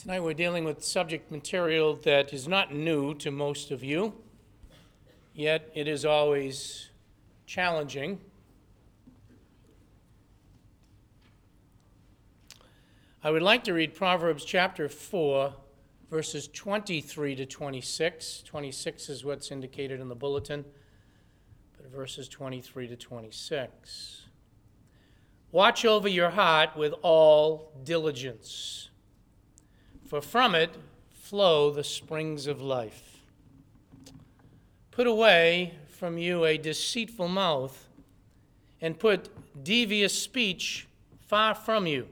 Tonight we're dealing with subject material that is not new to most of you, yet it is always challenging. I would like to read Proverbs chapter 4, verses 23 to 26. 26 is what's indicated in the bulletin, but verses 23 to 26. Watch over your heart with all diligence for from it flow the springs of life. Put away from you a deceitful mouth, and put devious speech far from you.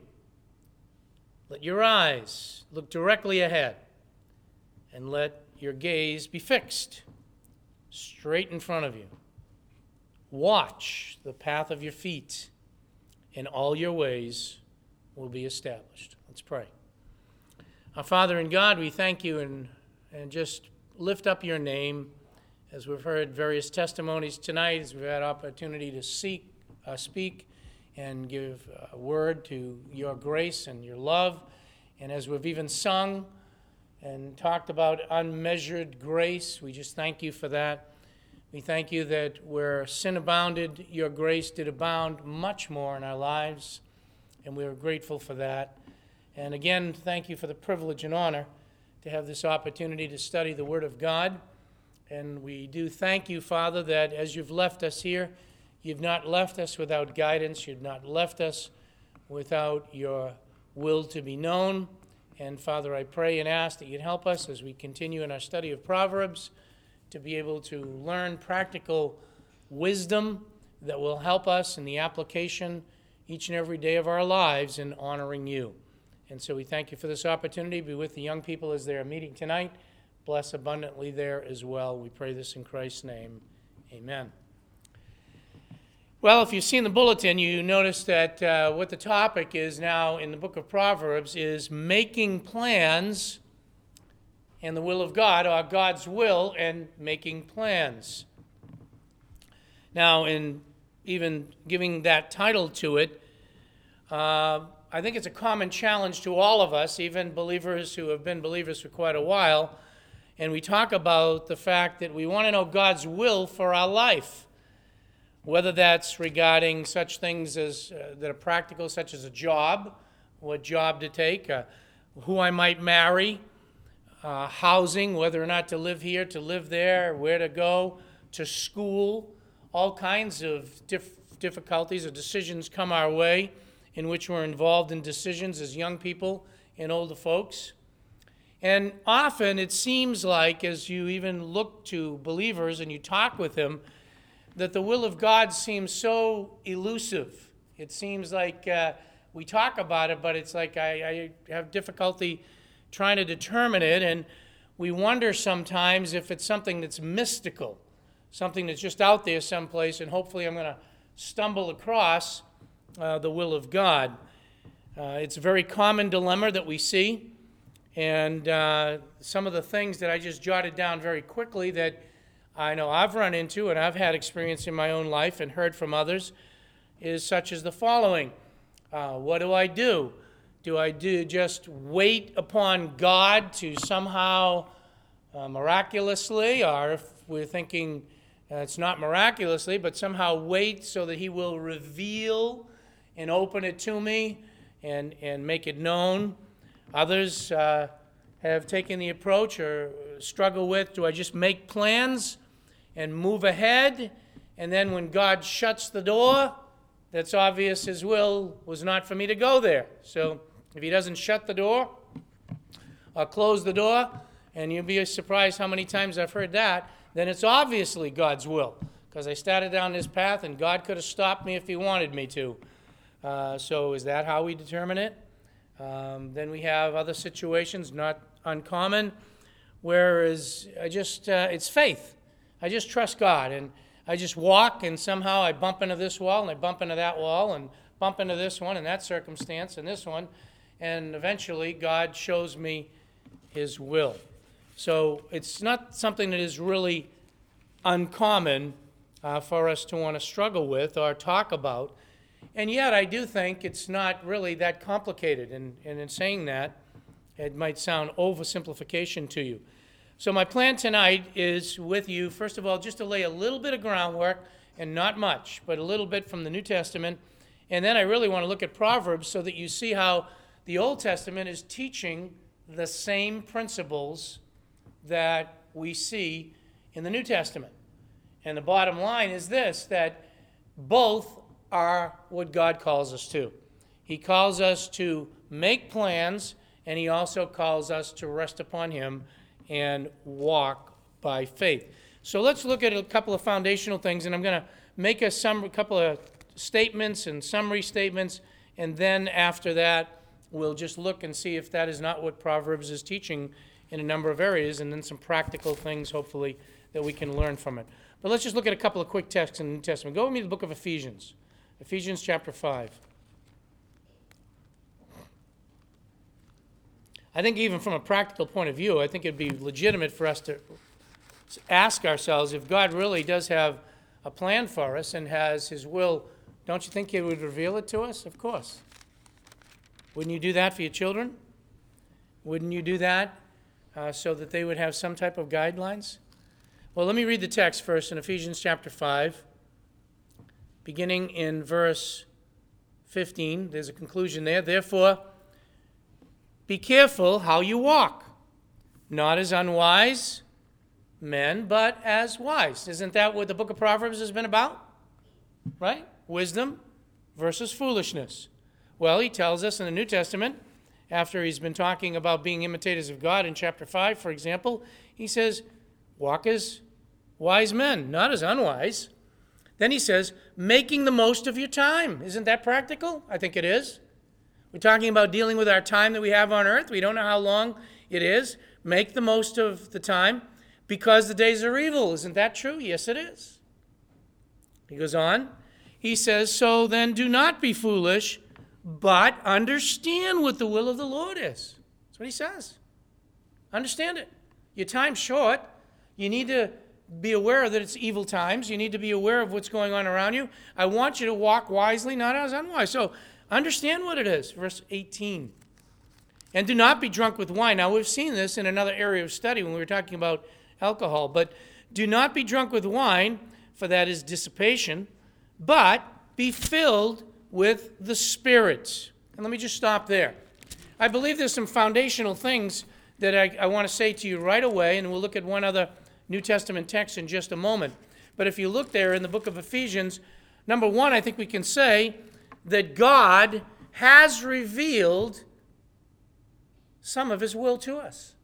Let your eyes look directly ahead, and let your gaze be fixed straight in front of you. Watch the path of your feet, and all your ways will be established. Let's pray. Our Father in God, we thank you and, and just lift up your name as we've heard various testimonies tonight, as we've had opportunity to seek, uh, speak and give a word to your grace and your love. And as we've even sung and talked about unmeasured grace, we just thank you for that. We thank you that where sin abounded, your grace did abound much more in our lives, and we are grateful for that. And again, thank you for the privilege and honor to have this opportunity to study the Word of God. And we do thank you, Father, that as you've left us here, you've not left us without guidance, you've not left us without your will to be known. And Father, I pray and ask that you'd help us as we continue in our study of Proverbs to be able to learn practical wisdom that will help us in the application each and every day of our lives in honoring you. And so we thank you for this opportunity. Be with the young people as they are meeting tonight. Bless abundantly there as well. We pray this in Christ's name. Amen. Well, if you've seen the bulletin, you notice that uh, what the topic is now in the book of Proverbs is making plans and the will of God, or God's will and making plans. Now, in even giving that title to it, uh, I think it's a common challenge to all of us, even believers who have been believers for quite a while. And we talk about the fact that we want to know God's will for our life, whether that's regarding such things as uh, that are practical, such as a job, what job to take, uh, who I might marry, uh, housing, whether or not to live here, to live there, where to go, to school, all kinds of dif- difficulties or decisions come our way in which we're involved in decisions as young people and older folks. And often it seems like, as you even look to believers and you talk with them, that the will of God seems so elusive. It seems like uh, we talk about it, but it's like I, I have difficulty trying to determine it. And we wonder sometimes if it's something that's mystical, something that's just out there someplace, and hopefully I'm going to stumble across uh, the will of God. Uh, it's a very common dilemma that we see. And uh, some of the things that I just jotted down very quickly that I know I've run into and I've had experience in my own life and heard from others is such as the following uh, What do I do? Do I do just wait upon God to somehow uh, miraculously, or if we're thinking uh, it's not miraculously, but somehow wait so that He will reveal and open it to me and, and make it known. Others uh, have taken the approach or struggle with do I just make plans and move ahead? And then when God shuts the door, that's obvious His will was not for me to go there. So if He doesn't shut the door or close the door, and you'll be surprised how many times I've heard that, then it's obviously God's will. Because I started down this path, and God could have stopped me if He wanted me to. Uh, so is that how we determine it? Um, then we have other situations, not uncommon, whereas I just uh, it's faith. I just trust God, and I just walk, and somehow I bump into this wall, and I bump into that wall, and bump into this one, and that circumstance, and this one, and eventually God shows me His will. So it's not something that is really uncommon uh, for us to want to struggle with or talk about. And yet, I do think it's not really that complicated. And, and in saying that, It might sound oversimplification to you. So, my plan tonight is with you, first of all, just to lay a little bit of groundwork, and not much, but a little bit from the New Testament. And then I really want to look at Proverbs so that you see how the Old Testament is teaching the same principles that we see in the New Testament. And the bottom line is this that both are what God calls us to. He calls us to make plans, and He also calls us to rest upon Him and walk by faith. So let's look at a couple of foundational things, and I'm going to make a, sum, couple of statements and summary statements, and then after that, we'll just look and see if that is not what Proverbs is teaching in a number of areas, and then some practical things, hopefully, that we can learn from it. But let's just look at a couple of quick texts in the New Testament. Go with me to the book of Ephesians, Ephesians chapter 5. I think, even from a practical point of view, I think it'd be legitimate for us to ask ourselves if God really does have a plan for us and has His will. Don't you think He would reveal it to us? Of course. Wouldn't you do that for your children? Wouldn't you do that uh, so that they would have some type of guidelines? Well, let me read the text first in Ephesians chapter 5, beginning in verse 15. There's a conclusion there. Therefore, be careful how you walk, not as unwise men, but as wise. Isn't that what the book of Proverbs has been about? Right? Wisdom versus foolishness. Well, he tells us in the New Testament, after he's been talking about being imitators of God in chapter 5, for example, he says, Walk as wise men, not as unwise. Then he says, making the most of your time. Isn't that practical? I think it is. We're talking about dealing with our time that we have on earth. We don't know how long it is. Make the most of the time because the days are evil. Isn't that true? Yes, it is. He goes on. He says, So then do not be foolish, but understand what the will of the Lord is. That's what he says. Understand it. Your time's short. You need to be aware that it's evil times. You need to be aware of what's going on around you. I want you to walk wisely, not as unwise. So Understand what it is. Verse 18. And do not be drunk with wine. Now, we've seen this in another area of study when we were talking about alcohol. But do not be drunk with wine, for that is dissipation, but be filled with the Spirit. And let me just stop there. I believe there's some foundational things that I, I want to say to you right away, and we'll look at one other New Testament text in just a moment. But if you look there in the book of Ephesians, number one, I think we can say that God has revealed some of his will to us.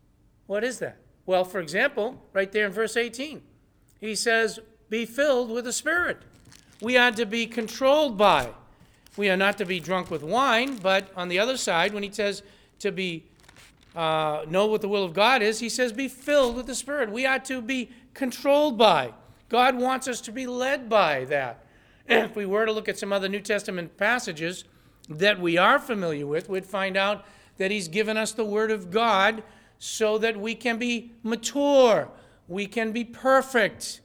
What is that? Well, for example, right there in verse 18, he says, Be filled with the Spirit. We are to be controlled by. We are not to be drunk with wine, but on the other side, when he says to be uh, know what the will of God is, he says, Be filled with the Spirit. We are to be controlled by. God wants us to be led by that if we were to look at some other New Testament passages that we are familiar with, we'd find out that He's given us the Word of God so that we can be mature, we can be perfect,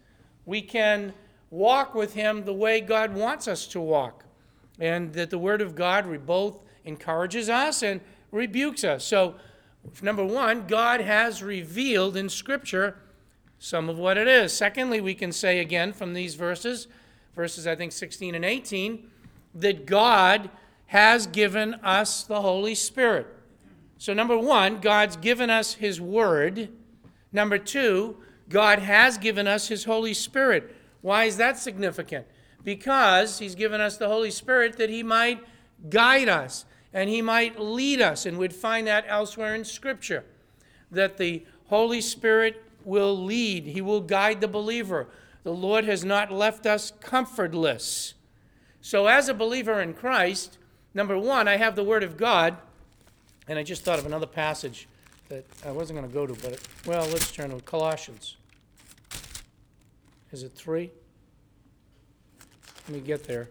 we can walk with Him the way God wants us to walk. And that the Word of God both encourages us and rebukes us. So, number one, God has revealed in Scripture some of what it is. Secondly, we can say again from these verses verses I think 16 and 18, that God has given us the Holy Spirit. So, number one, God's given us His Word. Number two, God has given us His Holy Spirit. Why is that significant? Because He's given us the Holy Spirit that He might guide us and He might lead us. And we'd find that elsewhere in Scripture that the Holy Spirit will lead, He will guide the believer. The Lord has not left us comfortless. So, as a believer in Christ, number one, I have the Word of God, and I just thought of another passage that I wasn't going to go to, but, well, let's turn to Colossians. Is it three? Let me get there.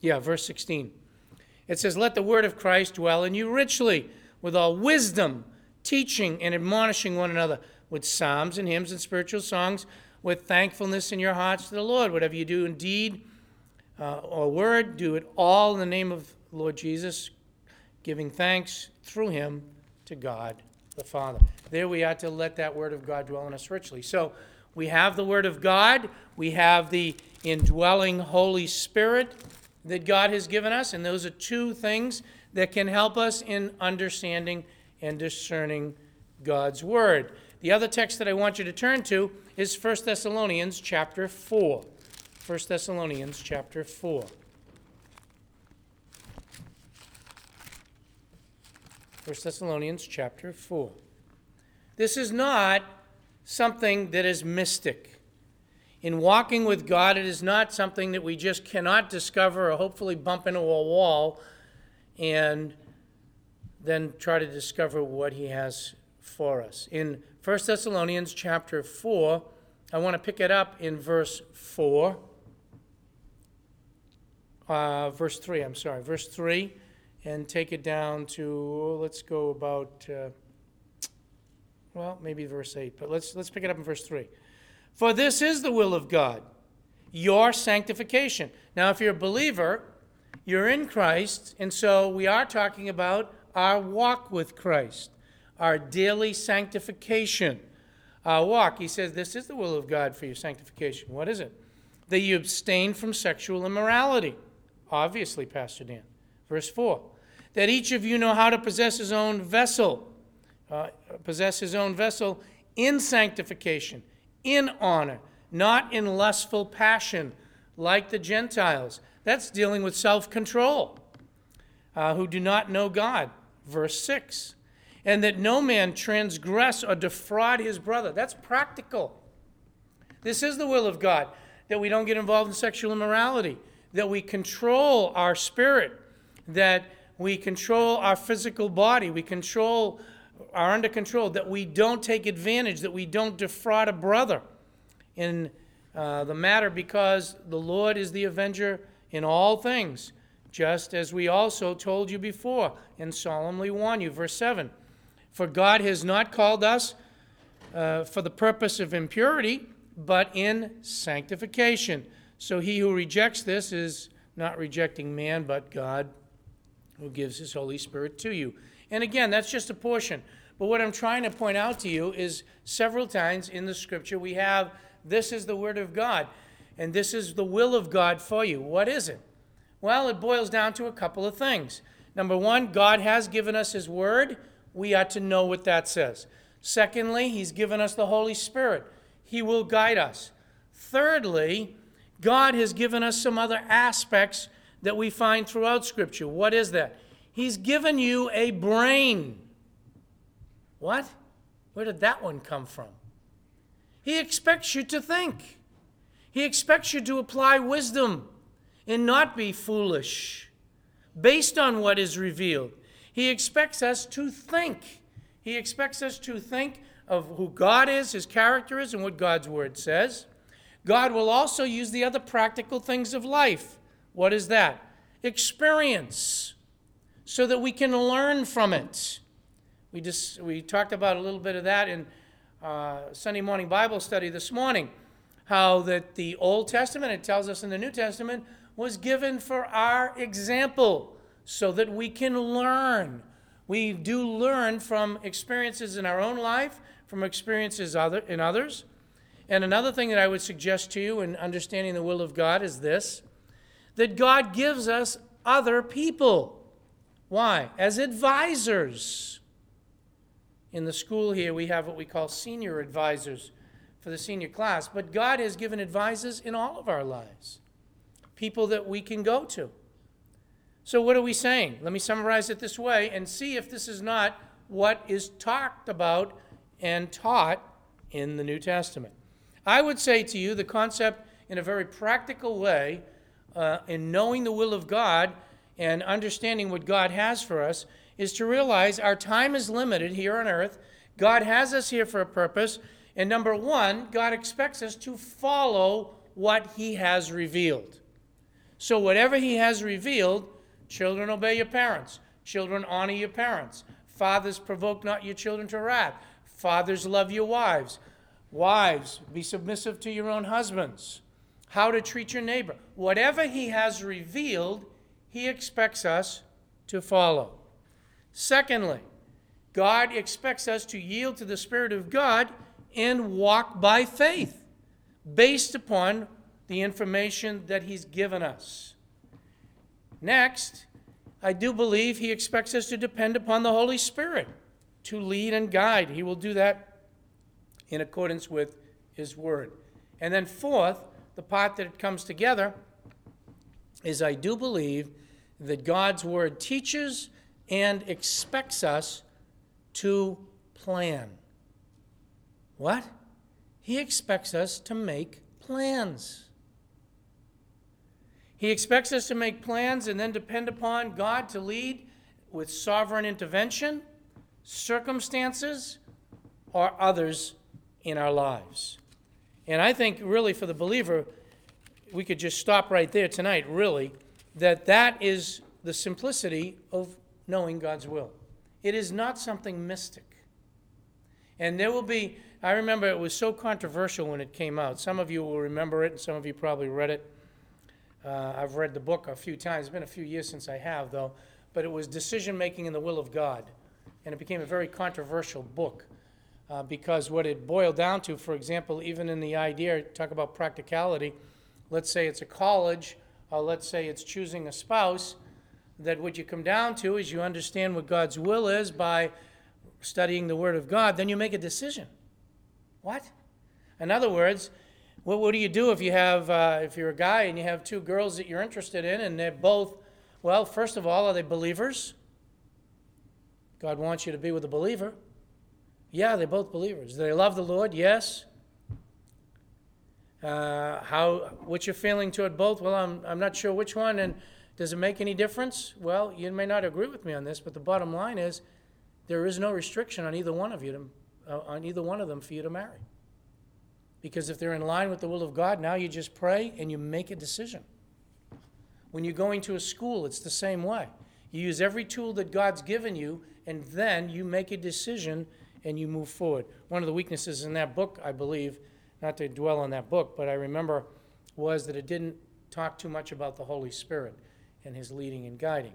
Yeah, verse 16. It says, Let the word of Christ dwell in you richly, with all wisdom teaching and admonishing one another with psalms and hymns and spiritual songs, with thankfulness in your hearts to the Lord. Whatever you do in deed uh, or word, do it all in the name of Lord Jesus, giving thanks through him to God the Father. There we are to let that word of God dwell in us richly. So we have the word of God, we have the indwelling Holy Spirit that God has given us, and those are two things that can help us in understanding and discerning God's word. The other text that I want you to turn to is 1 Thessalonians chapter 4. 1 Thessalonians chapter 4. 1 Thessalonians chapter 4. This is not something that is mystic. In walking with God, it is not something that we just cannot discover or hopefully bump into a wall and then try to discover what He has for us. In 1 Thessalonians chapter 4, I want to pick it up in verse 4. Uh, verse 3, I'm sorry, verse 3 and take it down to, let's go about, uh, well, maybe verse 8, but let's, let's pick it up in verse 3. For this is the will of God, your sanctification. Now, if you're a believer, you're in Christ, and so we are talking about our walk with Christ, our daily sanctification. Our walk, he says, this is the will of God for your sanctification. What is it? That you abstain from sexual immorality. Obviously, Pastor Dan. Verse 4 that each of you know how to possess his own vessel, uh, possess his own vessel in sanctification, in honor, not in lustful passion like the Gentiles. That's dealing with self control, uh, who do not know God. Verse 6. And that no man transgress or defraud his brother. That's practical. This is the will of God that we don't get involved in sexual immorality, that we control our spirit, that we control our physical body, we control, are under control, that we don't take advantage, that we don't defraud a brother in uh, the matter because the Lord is the avenger in all things, just as we also told you before and solemnly warn you. Verse 7 For God has not called us uh, for the purpose of impurity, but in sanctification. So he who rejects this is not rejecting man, but God who gives his Holy Spirit to you. And again, that's just a portion. But what I'm trying to point out to you is several times in the scripture we have this is the word of God, and this is the will of God for you. What is it? Well, it boils down to a couple of things. Number one, God has given us his word. We ought to know what that says. Secondly, he's given us the Holy Spirit. He will guide us. Thirdly, God has given us some other aspects that we find throughout Scripture. What is that? He's given you a brain. What? Where did that one come from? He expects you to think. He expects you to apply wisdom and not be foolish based on what is revealed. He expects us to think. He expects us to think of who God is, his character is, and what God's word says. God will also use the other practical things of life what is that? Experience, so that we can learn from it. We just we talked about a little bit of that in uh, Sunday morning Bible study this morning. How that the Old Testament, it tells us in the New Testament, was given for our example, so that we can learn. We do learn from experiences in our own life, from experiences other, in others. And another thing that I would suggest to you in understanding the will of God is this that God gives us other people. Why? As advisors. In the school here, we have what we call senior advisors for the senior class, but God has given advisors in all of our lives, people that we can go to. So, what are we saying? Let me summarize it this way and see if this is not what is talked about and taught in the New Testament. I would say to you the concept in a very practical way uh, in knowing the will of God and understanding what God has for us is to realize our time is limited here on earth. God has us here for a purpose. And number one, God expects us to follow what He has revealed. So, whatever He has revealed, children obey your parents, children honor your parents, fathers provoke not your children to wrath, fathers love your wives, wives be submissive to your own husbands. how to treat your neighbor. Whatever He has revealed, He expects us to follow. Secondly, God expects us to yield to the Spirit of God and walk by faith based upon the information that He's given us. Next, I do believe He expects us to depend upon the Holy Spirit to lead and guide. He will do that in accordance with His Word. And then, fourth, the part that comes together is I do believe that God's Word teaches and expects us to plan. What? He expects us to make plans. He expects us to make plans and then depend upon God to lead with sovereign intervention, circumstances, or others in our lives. And I think, really, for the believer, we could just stop right there tonight, really, that that is the simplicity of knowing God's will. It is not something mystic. And there will be, I remember it was so controversial when it came out. Some of you will remember it, and some of you probably read it. Uh, I've read the book a few times. It's been a few years since I have, though. But it was Decision Making and the Will of God. And it became a very controversial book uh, because what it boiled down to, for example, even in the idea, talk about practicality, let's say it's a college, or let's say it's choosing a spouse, that what you come down to is you understand what God's will is by studying the Word of God, then you make a decision. What? In other words, what, what do you do if you have uh, if you're a guy and you have two girls that you're interested in and they're both well first of all are they believers? God wants you to be with a believer. Yeah they're both believers. Do they love the lord? Yes uh, how you're feeling toward both well I'm, I'm not sure which one and does it make any difference well you may not agree with me on this but the bottom line is there is no restriction on either one of you to, uh, on either one of them for you to marry because if they're in line with the will of God, now you just pray and you make a decision. When you're going to a school, it's the same way. You use every tool that God's given you, and then you make a decision and you move forward. One of the weaknesses in that book, I believe, not to dwell on that book, but I remember was that it didn't talk too much about the Holy Spirit and his leading and guiding.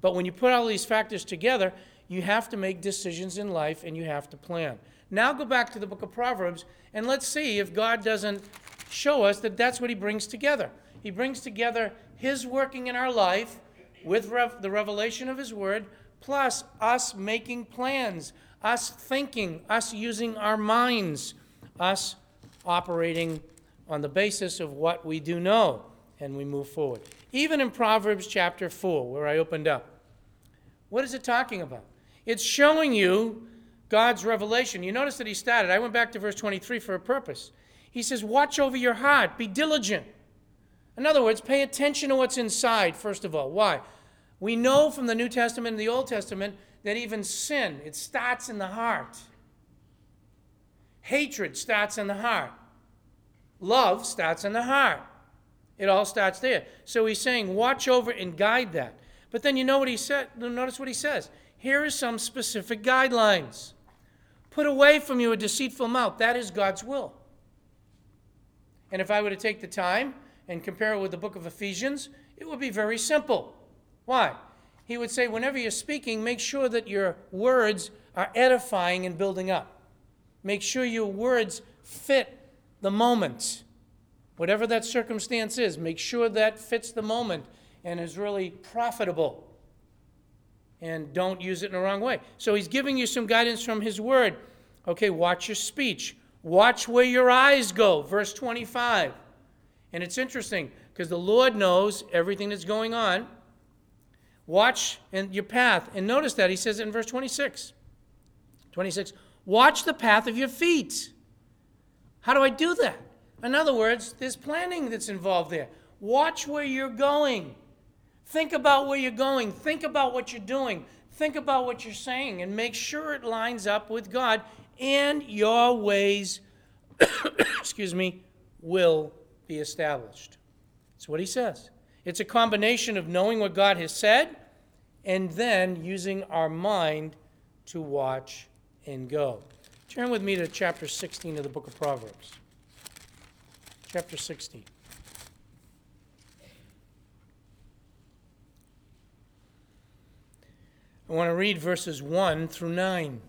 But when you put all these factors together, you have to make decisions in life and you have to plan. Now go back to the book of Proverbs and let's see if God doesn't show us that that's what He brings together. He brings together His working in our life with rev- the revelation of His Word, plus us making plans, us thinking, us using our minds, us operating on the basis of what we do know, and we move forward. Even in Proverbs chapter 4, where I opened up, what is it talking about? It's showing you God's revelation. You notice that he started. I went back to verse 23 for a purpose. He says, Watch over your heart, be diligent. In other words, pay attention to what's inside, first of all. Why? We know from the New Testament and the Old Testament that even sin, it starts in the heart. Hatred starts in the heart. Love starts in the heart. It all starts there. So he's saying, watch over and guide that. But then you know what he said? Notice what he says. Here are some specific guidelines. Put away from you a deceitful mouth. That is God's will. And if I were to take the time and compare it with the book of Ephesians, it would be very simple. Why? He would say, whenever you're speaking, make sure that your words are edifying and building up. Make sure your words fit the moment. Whatever that circumstance is, make sure that fits the moment and is really profitable and don't use it in the wrong way. So he's giving you some guidance from his word. Okay, watch your speech. Watch where your eyes go. Verse 25. And it's interesting because the Lord knows everything that's going on. Watch and your path. And notice that he says it in verse 26. 26. Watch the path of your feet. How do I do that? In other words, there's planning that's involved there. Watch where you're going. Think about where you're going. Think about what you're doing. Think about what you're saying and make sure it lines up with God and your ways, excuse me, will be established. That's what he says. It's a combination of knowing what God has said and then using our mind to watch and go. Turn with me to chapter 16 of the book of Proverbs. Chapter 16. I want to read verses 1 through 9.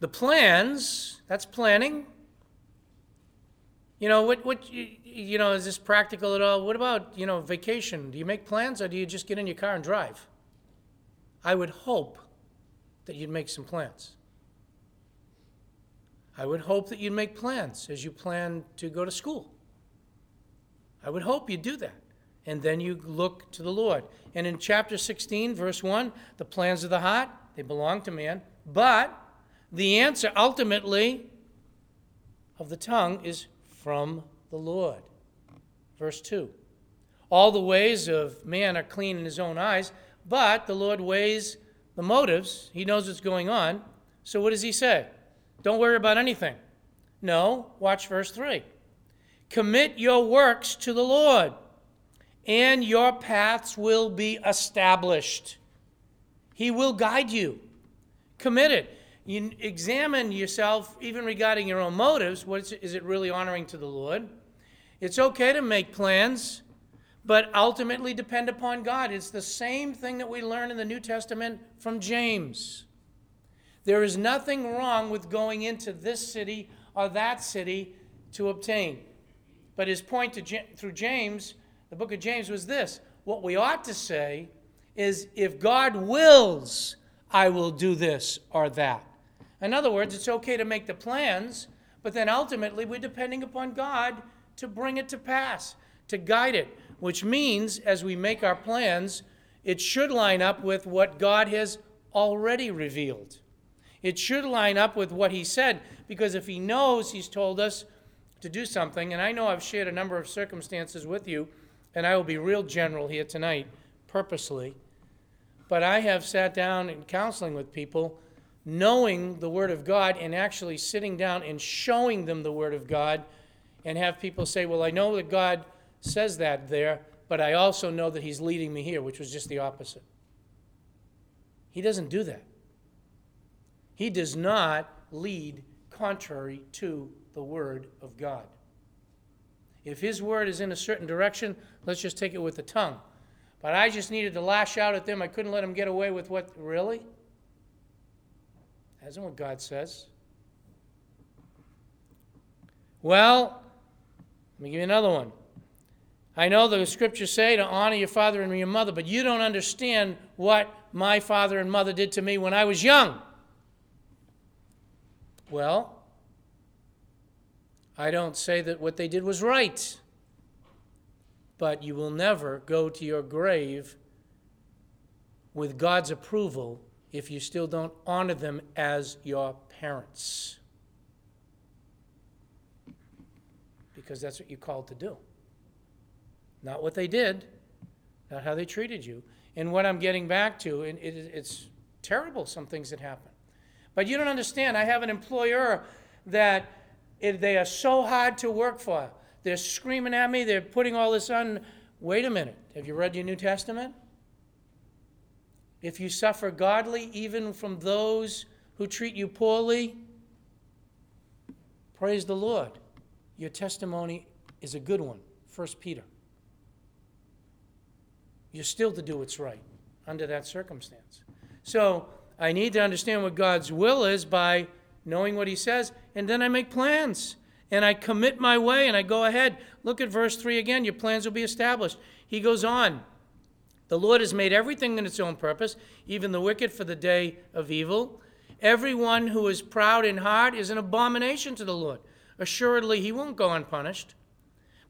The plans, that's planning. You know, what, what, you know, is this practical at all? What about, you know, vacation? Do you make plans or do you just get in your car and drive? I would hope that you'd make some plans. I would hope that you'd make plans as you plan to go to school. I would hope you'd do that. And then you look to the Lord. And in chapter 16, verse 1, the plans of the heart, they belong to man. But the answer ultimately of the tongue is from the Lord. Verse 2 All the ways of man are clean in his own eyes, but the Lord weighs the motives. He knows what's going on. So what does he say? Don't worry about anything. No, watch verse 3. Commit your works to the Lord, and your paths will be established. He will guide you. Commit it. You examine yourself, even regarding your own motives. What is, it, is it really honoring to the Lord? It's okay to make plans, but ultimately depend upon God. It's the same thing that we learn in the New Testament from James. There is nothing wrong with going into this city or that city to obtain. But his point to, through James, the book of James, was this what we ought to say is, if God wills, I will do this or that. In other words, it's okay to make the plans, but then ultimately we're depending upon God to bring it to pass, to guide it, which means as we make our plans, it should line up with what God has already revealed. It should line up with what He said, because if He knows He's told us to do something, and I know I've shared a number of circumstances with you, and I will be real general here tonight, purposely, but I have sat down in counseling with people knowing the Word of God and actually sitting down and showing them the Word of God and have people say, Well, I know that God says that there, but I also know that He's leading me here, which was just the opposite. He doesn't do that. He does not lead contrary to the Word of God. If His Word is in a certain direction, let's just take it with the tongue. But I just needed to lash out at them. I couldn't let them get away with what, really? That's not what God says. Well, let me give you another one. I know the scriptures say to honor your father and your mother, but you don't understand what my father and mother did to me when I was young. Well, I don't say that what they did was right, but you will never go to your grave with God's approval if you still don't honor them as your parents. Because that's what you're called to do. Not what they did, not how they treated you. And what I'm getting back to, and it, it's terrible, some things that happen. But you don't understand. I have an employer that it, they are so hard to work for. They're screaming at me, they're putting all this on. Wait a minute. Have you read your New Testament? if you suffer godly even from those who treat you poorly, praise the Lord. Your testimony is a good one. 1 Peter. You're still to do what's right under that circumstance. So I need to understand what God's will is by knowing what He says, and then I make plans. And I commit my way and I go ahead. Look at verse 3 again. Your plans will be established. He goes on. The Lord has made everything in its own purpose, even the wicked for the day of evil. Everyone who is proud in heart is an abomination to the Lord. Assuredly, he won't go unpunished.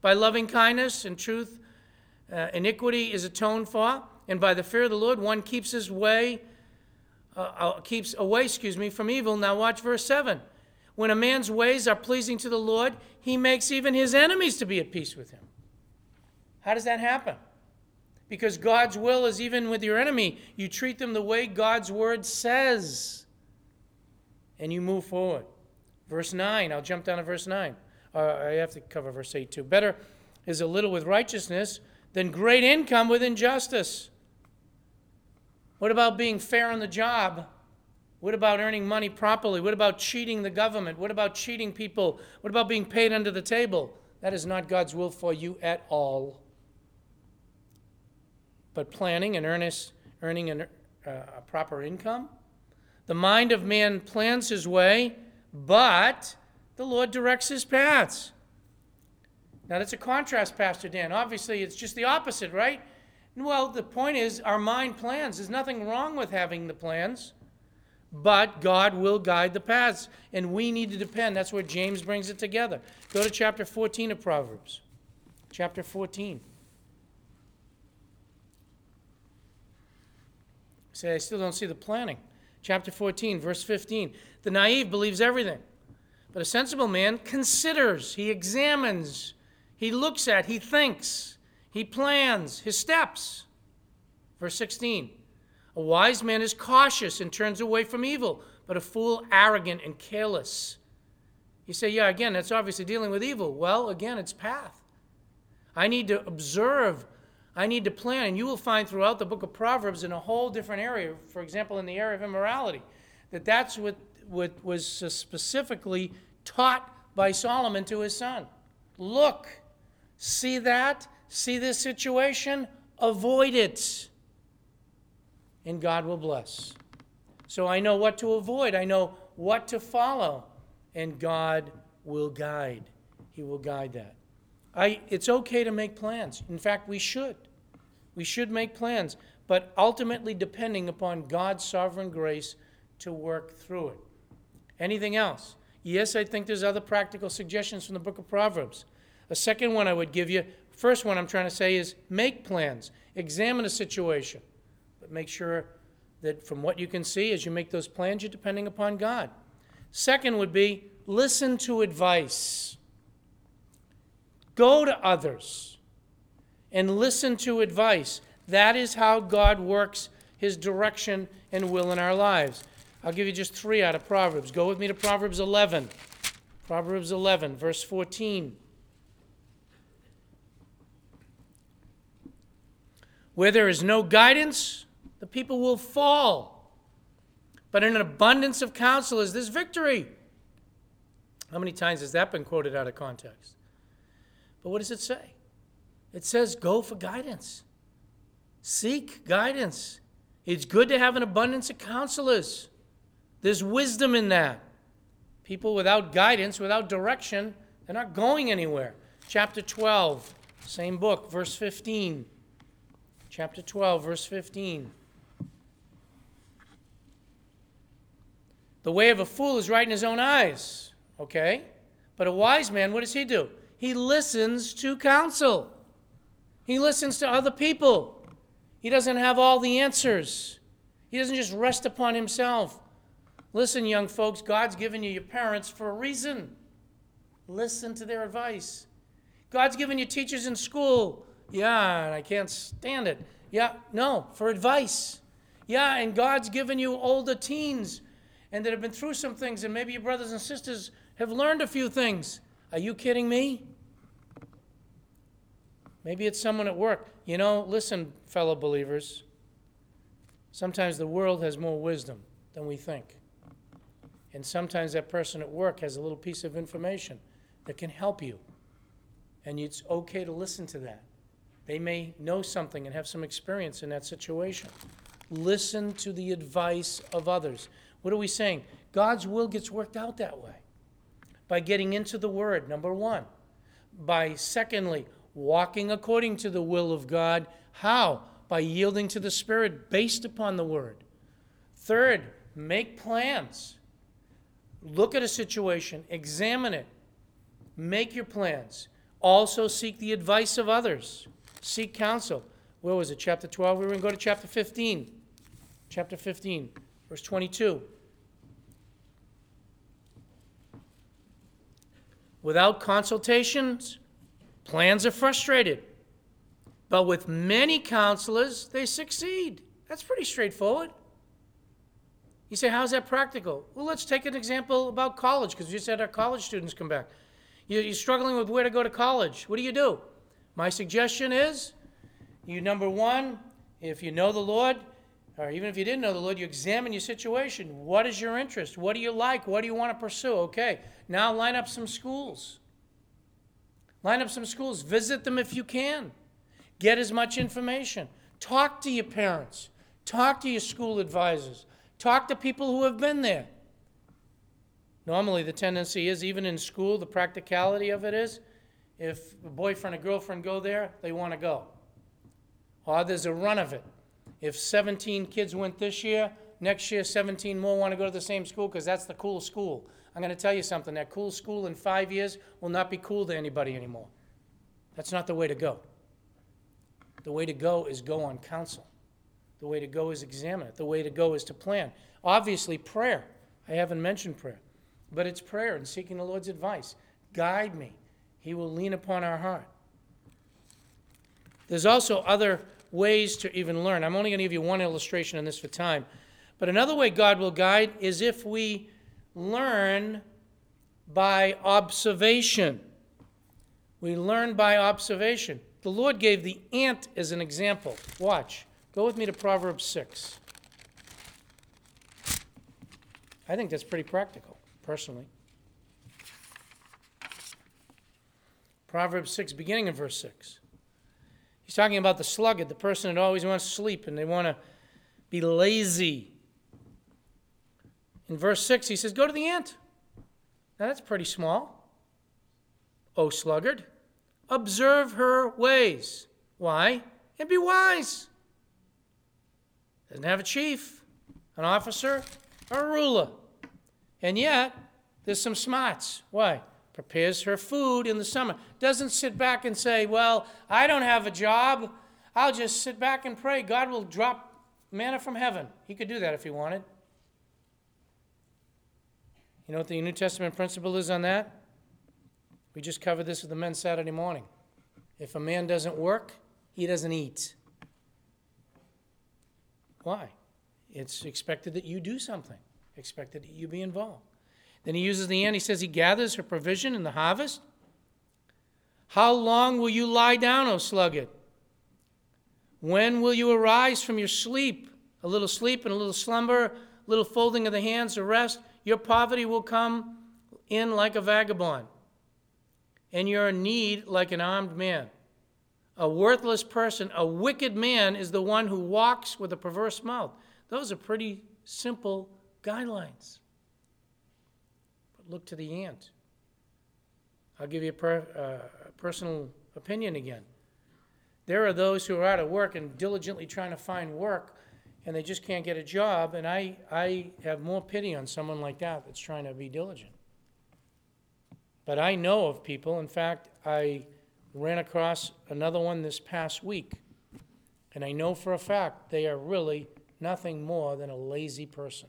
By loving kindness and truth, uh, iniquity is atoned for, and by the fear of the Lord, one keeps his way, uh, uh, keeps away, excuse me, from evil. Now watch verse seven. When a man's ways are pleasing to the Lord, he makes even his enemies to be at peace with him. How does that happen? Because God's will is even with your enemy. You treat them the way God's word says. And you move forward. Verse 9, I'll jump down to verse 9. Uh, I have to cover verse 8 too. Better is a little with righteousness than great income with injustice. What about being fair on the job? What about earning money properly? What about cheating the government? What about cheating people? What about being paid under the table? That is not God's will for you at all. but planning and earnest, earning an, uh, a proper income. The mind of man plans his way, but the Lord directs his paths. Now, that's a contrast, Pastor Dan. Obviously, it's just the opposite, right? Well, the point is, our mind plans. There's nothing wrong with having the plans, but God will guide the paths, and we need to depend. That's where James brings it together. Go to chapter 14 of Proverbs. Chapter 14. Say, I still don't see the planning. Chapter 14, verse 15. The naive believes everything, but a sensible man considers, he examines, he looks at, he thinks, he plans his steps. Verse 16. A wise man is cautious and turns away from evil, but a fool arrogant and careless. You say, yeah, again, that's obviously dealing with evil. Well, again, it's path. I need to observe I need to plan. And you will find throughout the book of Proverbs in a whole different area, for example, in the area of immorality, that that's what, what was specifically taught by Solomon to his son. Look, see that, see this situation, avoid it, and God will bless. So I know what to avoid, I know what to follow, and God will guide. He will guide that. I, it's okay to make plans. In fact, we should. We should make plans, but ultimately depending upon God's sovereign grace to work through it. Anything else? Yes, I think there's other practical suggestions from the book of Proverbs. A second one I would give you, first one I'm trying to say is make plans, examine a situation, but make sure that from what you can see as you make those plans, you're depending upon God. Second would be listen to advice. Go to others and listen to advice. That is how God works his direction and will in our lives. I'll give you just three out of Proverbs. Go with me to Proverbs 11. Proverbs 11, verse 14. Where there is no guidance, the people will fall. But in an abundance of counsel is this victory. How many times has that been quoted out of context? But what does it say? It says go for guidance. Seek guidance. It's good to have an abundance of counselors. There's wisdom in that. People without guidance, without direction, they're not going anywhere. Chapter 12, same book, verse 15. Chapter 12, verse 15. The way of a fool is right in his own eyes. Okay? But a wise man, what does he do? He listens to counsel. He listens to other people. He doesn't have all the answers. He doesn't just rest upon himself. Listen, young folks, God's given you your parents for a reason. Listen to their advice. God's given you teachers in school. Yeah, and I can't stand it. Yeah, no, for advice. Yeah, and God's given you older teens and that have been through some things, and maybe your brothers and sisters have learned a few things. Are you kidding me? Maybe it's someone at work. You know, listen, fellow believers, sometimes the world has more wisdom than we think. And sometimes that person at work has a little piece of information that can help you. And it's okay to listen to that. They may know something and have some experience in that situation. Listen to the advice of others. What are we saying? God's will gets worked out that way by getting into the Word, number one. By, secondly, walking according to the will of God. How? By yielding to the Spirit based upon the Word. Third, make plans. Look at a situation, examine it, make your plans. Also, seek the advice of others, seek counsel. Where was it? Chapter 12? We're going to go to chapter 15. Chapter 15, verse 22. Without consultations, Plans are frustrated, but with many counselors, they succeed. That's pretty straightforward. You say, how's that practical? Well, let's take an example about college, because just had our college students come back. You're struggling with where to go to college. What do you do? My suggestion is you, number one, if you know the Lord, or even if you didn't know the Lord, you examine your situation. What is your interest? What do you like? What do you want to pursue? Okay, now line up some schools. Line up some schools, visit them if you can. Get as much information. Talk to your parents. Talk to your school advisors. Talk to people who have been there. Normally, the tendency is, even in school, the practicality of it is if a boyfriend or girlfriend go there, they want to go. Or there's a run of it. If 17 kids went this year, next year 17 more want to go to the same school because that's the cool school. I'm going to tell you something that cool school in five years will not be cool to anybody anymore. That's not the way to go. The way to go is go on counsel. The way to go is examine it. The way to go is to plan. Obviously, prayer. I haven't mentioned prayer, but it's prayer and seeking the Lord's advice. Guide me. He will lean upon our heart. There's also other ways to even learn. I'm only going to give you one illustration on this for time. But another way God will guide is if we learn by observation. We learn by observation. The Lord gave the ant as an example. Watch. Go with me to Proverbs 6. I think that's pretty practical, personally. Proverbs 6, beginning in verse 6. He's talking about the sluggard, the person that always wants to sleep and they want to be lazy. In verse 6, he says, Go to the ant. Now that's pretty small. O sluggard, observe her ways. Why? And be wise. Doesn't have a chief, an officer, or a ruler. And yet, there's some smarts. Why? Prepares her food in the summer. Doesn't sit back and say, Well, I don't have a job. I'll just sit back and pray. God will drop manna from heaven. He could do that if he wanted. You know what the New Testament principle is on that? We just covered this with the men Saturday morning. If a man doesn't work, he doesn't eat. Why? It's expected that you do something, expected that you be involved. Then he uses the end. He says he gathers her provision in the harvest. How long will you lie down, O sluggard? When will you arise from your sleep? A little sleep and a little slumber, a little folding of the hands, a rest. Your poverty will come in like a vagabond, and your need like an armed man. A worthless person, a wicked man, is the one who walks with a perverse mouth. Those are pretty simple guidelines. Look to the ant. I'll give you a per, uh, personal opinion again. There are those who are out of work and diligently trying to find work and they just can't get a job. And I, I have more pity on someone like that that's trying to be diligent. But I know of people, in fact, I ran across another one this past week, and I know for a fact they are really nothing more than a lazy person.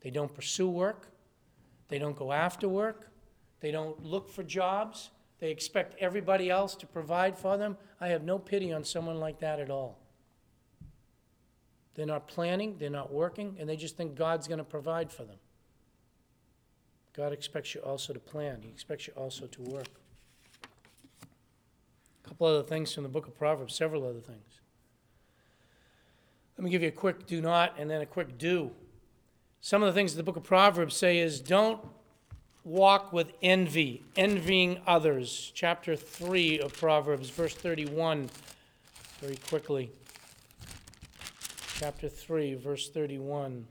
They don't pursue work, they don't go after work, they don't look for jobs, they expect everybody else to provide for them. I have no pity on someone like that at all. They're not planning, they're not working, and they just think God's going to provide for them. God expects you also to plan, He expects you also to work. A couple other things from the book of Proverbs, several other things. Let me give you a quick do not and then a quick do. Some of the things the book of Proverbs say is don't walk with envy, envying others. Chapter 3 of Proverbs, verse 31, very quickly chapter 3, verse 31.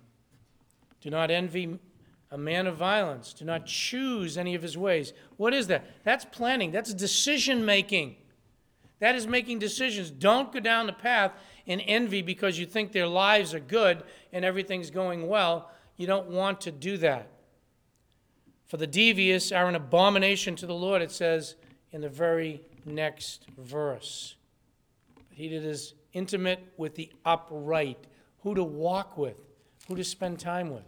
Do not envy a man of violence. Do not choose any of his ways. What is that? That's planning, that's decision making. That is making decisions. Don't go down the path in envy because you think their lives are good and everything's going well. You don't want to do that. For the devious are an abomination to the Lord, it says in the very next verse. He that is intimate with the upright, who to walk with, who to spend time with.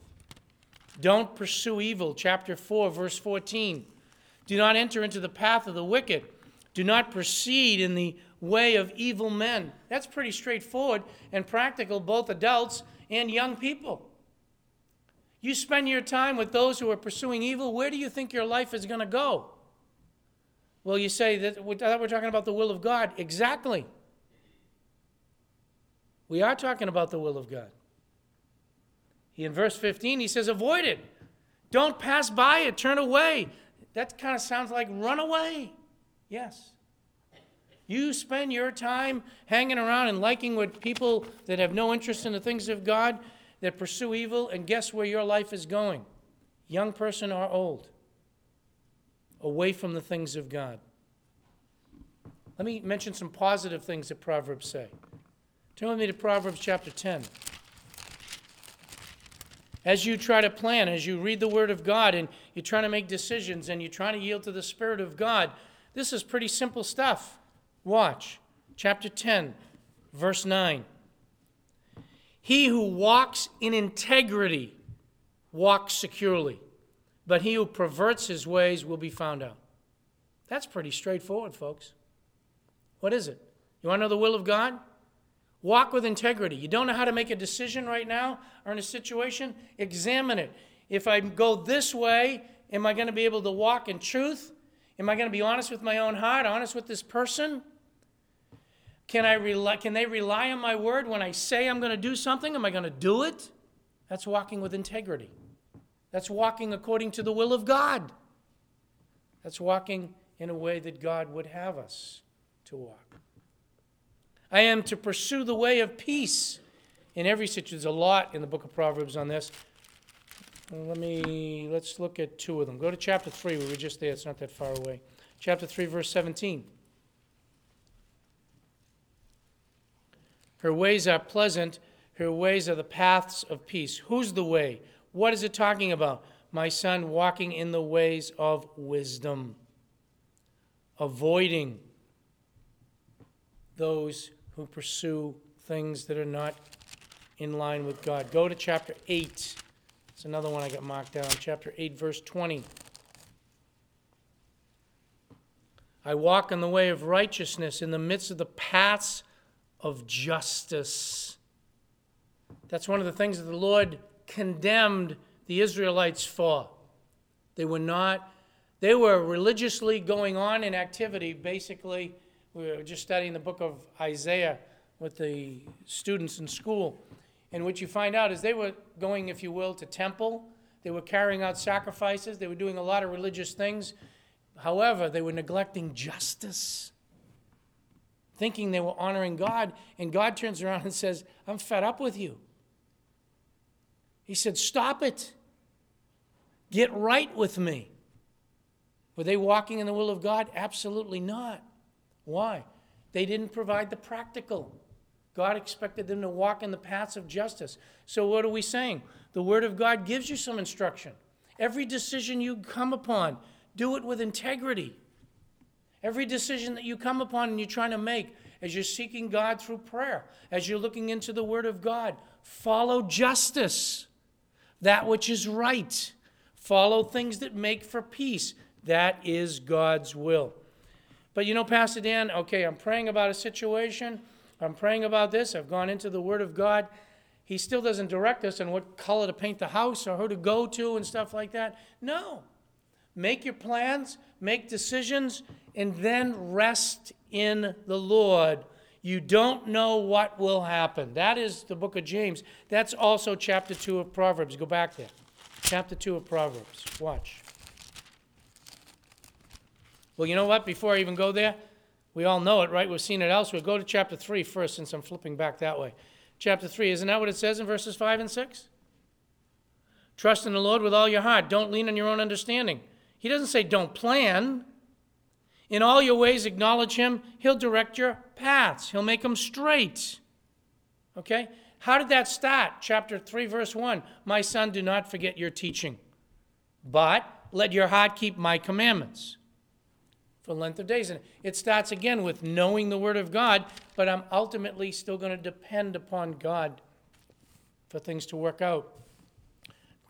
Don't pursue evil, chapter 4, verse 14. Do not enter into the path of the wicked. Do not proceed in the way of evil men. That's pretty straightforward and practical, both adults and young people. You spend your time with those who are pursuing evil, where do you think your life is going to go? Well, you say that we're talking about the will of God. Exactly. We are talking about the will of God. In verse 15, he says, Avoid it. Don't pass by it. Turn away. That kind of sounds like run away. Yes. You spend your time hanging around and liking what people that have no interest in the things of God, that pursue evil, and guess where your life is going? Young person or old? Away from the things of God. Let me mention some positive things that Proverbs say. Turn with me to Proverbs chapter 10. As you try to plan, as you read the Word of God and you're trying to make decisions and you're trying to yield to the Spirit of God, this is pretty simple stuff. Watch. Chapter 10, verse 9. He who walks in integrity walks securely, but he who perverts his ways will be found out. That's pretty straightforward, folks. What is it? You want to know the will of God? Walk with integrity. You don't know how to make a decision right now or in a situation? Examine it. If I go this way, am I going to be able to walk in truth? Am I going to be honest with my own heart, honest with this person? Can, I rely, can they rely on my word when I say I'm going to do something? Am I going to do it? That's walking with integrity. That's walking according to the will of God. That's walking in a way that God would have us to walk. I am to pursue the way of peace in every situation. There's a lot in the book of Proverbs on this. Let me let's look at two of them. Go to chapter 3. We were just there. It's not that far away. Chapter 3 verse 17. Her ways are pleasant, her ways are the paths of peace. Who's the way? What is it talking about? My son walking in the ways of wisdom, avoiding those who pursue things that are not in line with God. Go to chapter 8. It's another one I got marked down. Chapter 8, verse 20. I walk in the way of righteousness in the midst of the paths of justice. That's one of the things that the Lord condemned the Israelites for. They were not, they were religiously going on in activity. Basically, we were just studying the book of Isaiah with the students in school. And what you find out is they were going, if you will, to temple. They were carrying out sacrifices. They were doing a lot of religious things. However, they were neglecting justice thinking they were honoring God, and God turns around and says, I'm fed up with you. He said, Stop it. Get right with me. Were they walking in the will of God? Absolutely not. Why? They didn't provide the practical. God expected them to walk in the paths of justice. So, what are we saying? The Word of God gives you some instruction. Every decision you come upon, do it with integrity. Every decision that you come upon and you're trying to make, as you're seeking God through prayer, as you're looking into the Word of God, follow justice, that which is right. Follow things that make for peace. That is God's will. But you know, Pastor Dan, okay, I'm praying about a situation. I'm praying about this. I've gone into the Word of God. He still doesn't direct us on what color to paint the house or who to go to and stuff like that. No. Make your plans, make decisions, and then rest in the Lord. You don't know what will happen. That is the book of James. That's also chapter 2 of Proverbs. Go back there. Chapter 2 of Proverbs. Watch. Well, you know what? Before I even go there, we all know it, right? We've seen it elsewhere. Go to chapter 3 first, since I'm flipping back that way. Chapter 3, isn't that what it says in verses 5 and 6? Trust in the Lord with all your heart. Don't lean on your own understanding. He doesn't say don't plan. In all your ways, acknowledge him. He'll direct your paths, he'll make them straight. Okay? How did that start? Chapter 3, verse 1. My son, do not forget your teaching, but let your heart keep my commandments for length of days. And it starts again with knowing the Word of God, but I'm ultimately still going to depend upon God for things to work out.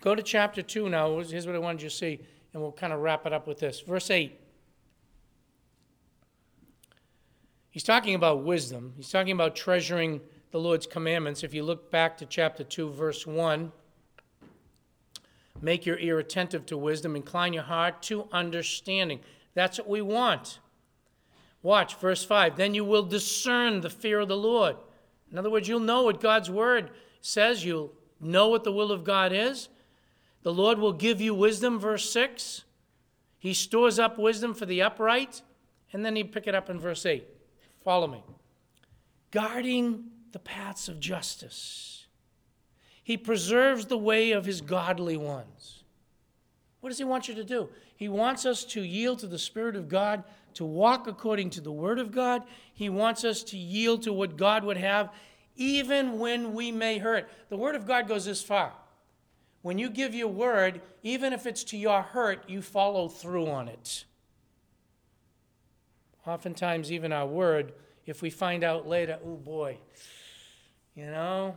Go to chapter 2 now. Here's what I wanted you to see and we'll kind of wrap it up with this. Verse 8. He's talking about wisdom. He's talking about treasuring the Lord's commandments. If you look back to chapter 2, verse 1, make your ear attentive to wisdom, incline your heart to understanding. That's what we want. Watch, verse 5. Then you will discern the fear of the Lord. In other words, you'll know what God's word says. You'll know what the will of God is. The Lord will give you wisdom, verse 6. He stores up wisdom for the upright. And then he pick it up in verse 8. Follow me. Guarding the paths of justice. He preserves the way of his godly ones. What does he want you to do? He wants us to yield to the Spirit of God, to walk according to the Word of God. He wants us to yield to what God would have, even when we may hurt. The Word of God goes this far. When you give your word, even if it's to your hurt, you follow through on it. Oftentimes, even our word, if we find out later, oh boy, you know,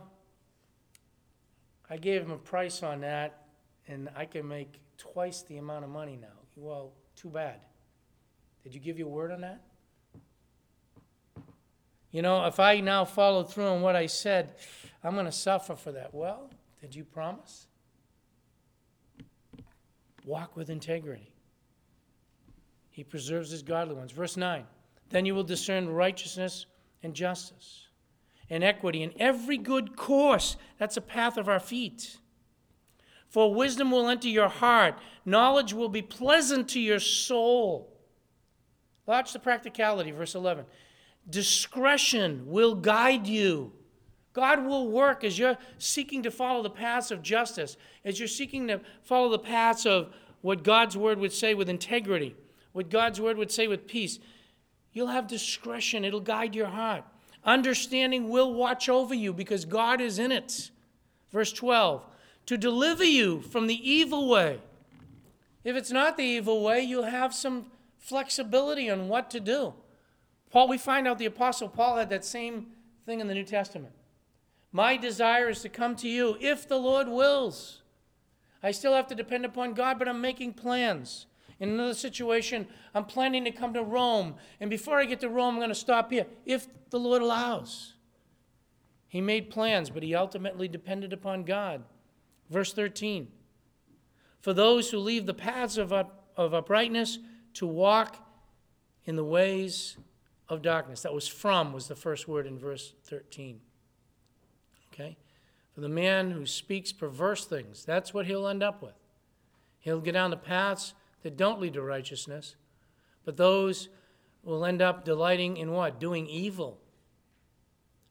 I gave him a price on that and I can make twice the amount of money now. Well, too bad. Did you give your word on that? You know, if I now follow through on what I said, I'm going to suffer for that. Well, did you promise? Walk with integrity. He preserves his godly ones. Verse 9 Then you will discern righteousness and justice and equity in every good course. That's a path of our feet. For wisdom will enter your heart, knowledge will be pleasant to your soul. Watch the practicality, verse 11. Discretion will guide you. God will work as you're seeking to follow the paths of justice, as you're seeking to follow the paths of what God's word would say with integrity, what God's word would say with peace. You'll have discretion, it'll guide your heart. Understanding will watch over you because God is in it. Verse 12 to deliver you from the evil way. If it's not the evil way, you'll have some flexibility on what to do. Paul, we find out the Apostle Paul had that same thing in the New Testament. My desire is to come to you if the Lord wills. I still have to depend upon God, but I'm making plans. In another situation, I'm planning to come to Rome. And before I get to Rome, I'm going to stop here, if the Lord allows. He made plans, but he ultimately depended upon God. Verse 13 For those who leave the paths of, up, of uprightness to walk in the ways of darkness. That was from, was the first word in verse 13. Okay? For the man who speaks perverse things, that's what he'll end up with. He'll get down the paths that don't lead to righteousness, but those will end up delighting in what? Doing evil.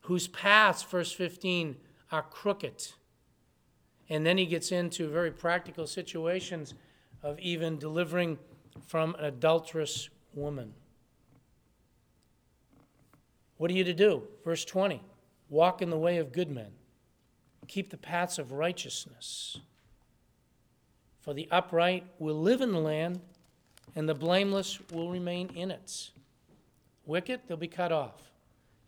Whose paths, verse 15, are crooked. And then he gets into very practical situations of even delivering from an adulterous woman. What are you to do? Verse 20 Walk in the way of good men, keep the paths of righteousness. For the upright will live in the land, and the blameless will remain in it. Wicked, they'll be cut off.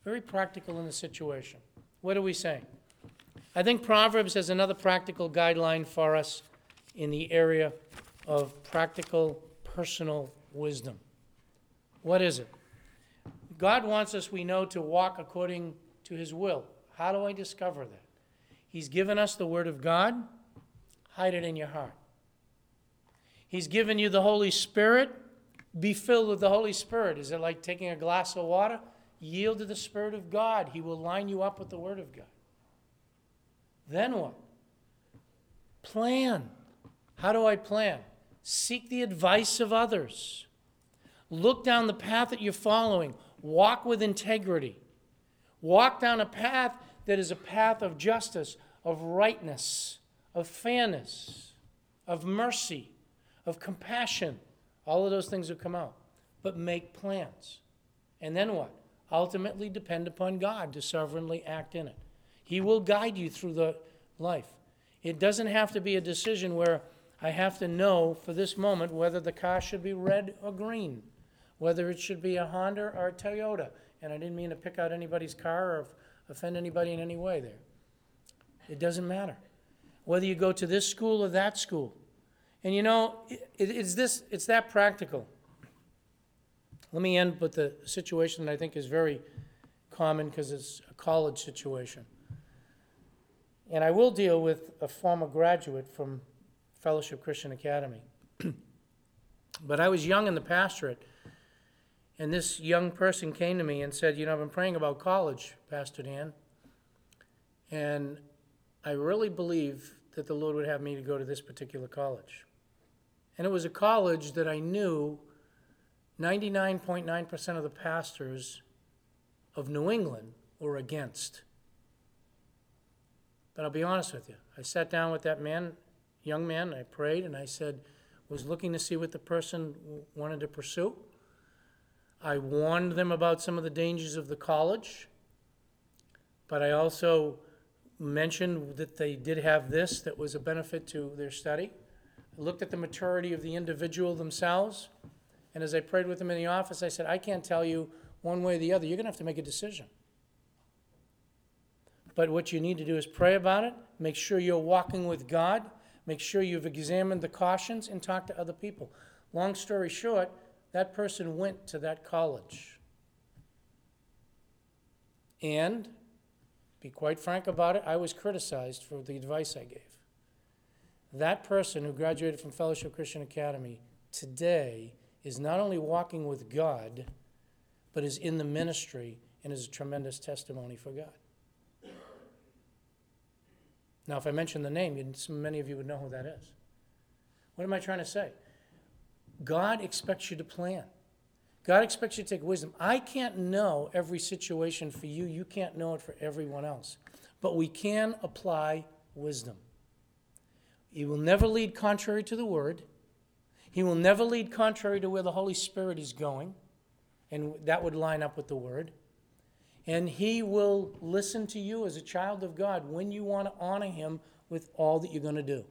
Very practical in the situation. What are we saying? I think Proverbs has another practical guideline for us in the area of practical personal wisdom. What is it? God wants us, we know, to walk according to his will. How do I discover that? He's given us the Word of God. Hide it in your heart. He's given you the Holy Spirit. Be filled with the Holy Spirit. Is it like taking a glass of water? Yield to the Spirit of God. He will line you up with the Word of God. Then what? Plan. How do I plan? Seek the advice of others. Look down the path that you're following. Walk with integrity. Walk down a path that is a path of justice, of rightness, of fairness, of mercy, of compassion. All of those things will come out. But make plans. And then what? Ultimately depend upon God to sovereignly act in it. He will guide you through the life. It doesn't have to be a decision where I have to know for this moment whether the car should be red or green, whether it should be a Honda or a Toyota. And I didn't mean to pick out anybody's car or offend anybody in any way there. It doesn't matter. Whether you go to this school or that school. And you know, it, it's this it's that practical. Let me end with the situation that I think is very common because it's a college situation. And I will deal with a former graduate from Fellowship Christian Academy. but I was young in the pastorate, and this young person came to me and said, You know, I've been praying about college, Pastor Dan, and I really believe that the Lord would have me to go to this particular college. And it was a college that I knew 99.9% of the pastors of New England were against. But I'll be honest with you. I sat down with that man, young man, I prayed, and I said, was looking to see what the person wanted to pursue. I warned them about some of the dangers of the college, but I also mentioned that they did have this that was a benefit to their study. I looked at the maturity of the individual themselves, and as I prayed with them in the office, I said, I can't tell you one way or the other. You're going to have to make a decision. But what you need to do is pray about it, make sure you're walking with God, make sure you've examined the cautions, and talk to other people. Long story short, that person went to that college. And, be quite frank about it, I was criticized for the advice I gave. That person who graduated from Fellowship Christian Academy today is not only walking with God, but is in the ministry and is a tremendous testimony for God. Now, if I mention the name, many of you would know who that is. What am I trying to say? God expects you to plan. God expects you to take wisdom. I can't know every situation for you. You can't know it for everyone else. But we can apply wisdom. He will never lead contrary to the word. He will never lead contrary to where the Holy Spirit is going. And that would line up with the word. And he will listen to you as a child of God when you want to honor him with all that you're going to do.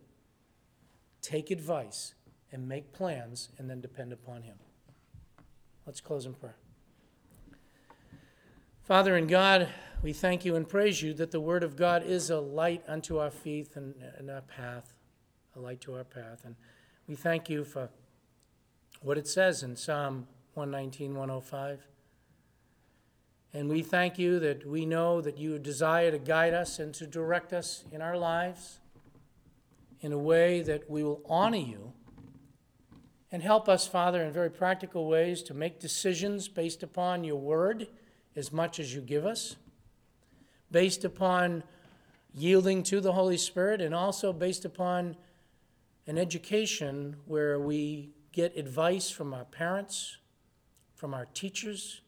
Take advice and make plans and then depend upon him. Let's close in prayer. Father in God, we thank you and praise you that the word of God is a light unto our feet and, and our path, a light to our path. And we thank you for what it says in Psalm 119, 105. And we thank you that we know that you desire to guide us and to direct us in our lives in a way that we will honor you and help us, Father, in very practical ways to make decisions based upon your word as much as you give us, based upon yielding to the Holy Spirit, and also based upon an education where we get advice from our parents, from our teachers,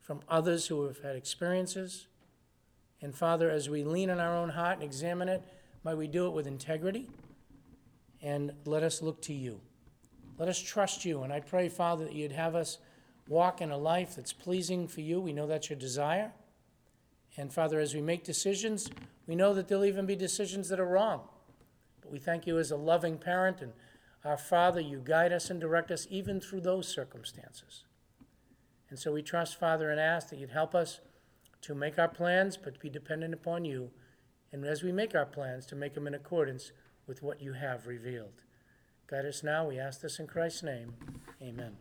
from others who have had experiences. And Father, as we lean on our own heart and examine it, might we do it with integrity and let us look to you. Let us trust you. And I pray, Father, that you'd have us walk in a life that's pleasing for you. We know that's your desire. And Father, as we make decisions, we know that there'll even be decisions that are wrong. We thank you as a loving parent and our Father, you guide us and direct us even through those circumstances. And so we trust, Father, and ask that you'd help us to make our plans, but to be dependent upon you. And as we make our plans, to make them in accordance with what you have revealed. Guide us now, we ask this in Christ's name. Amen.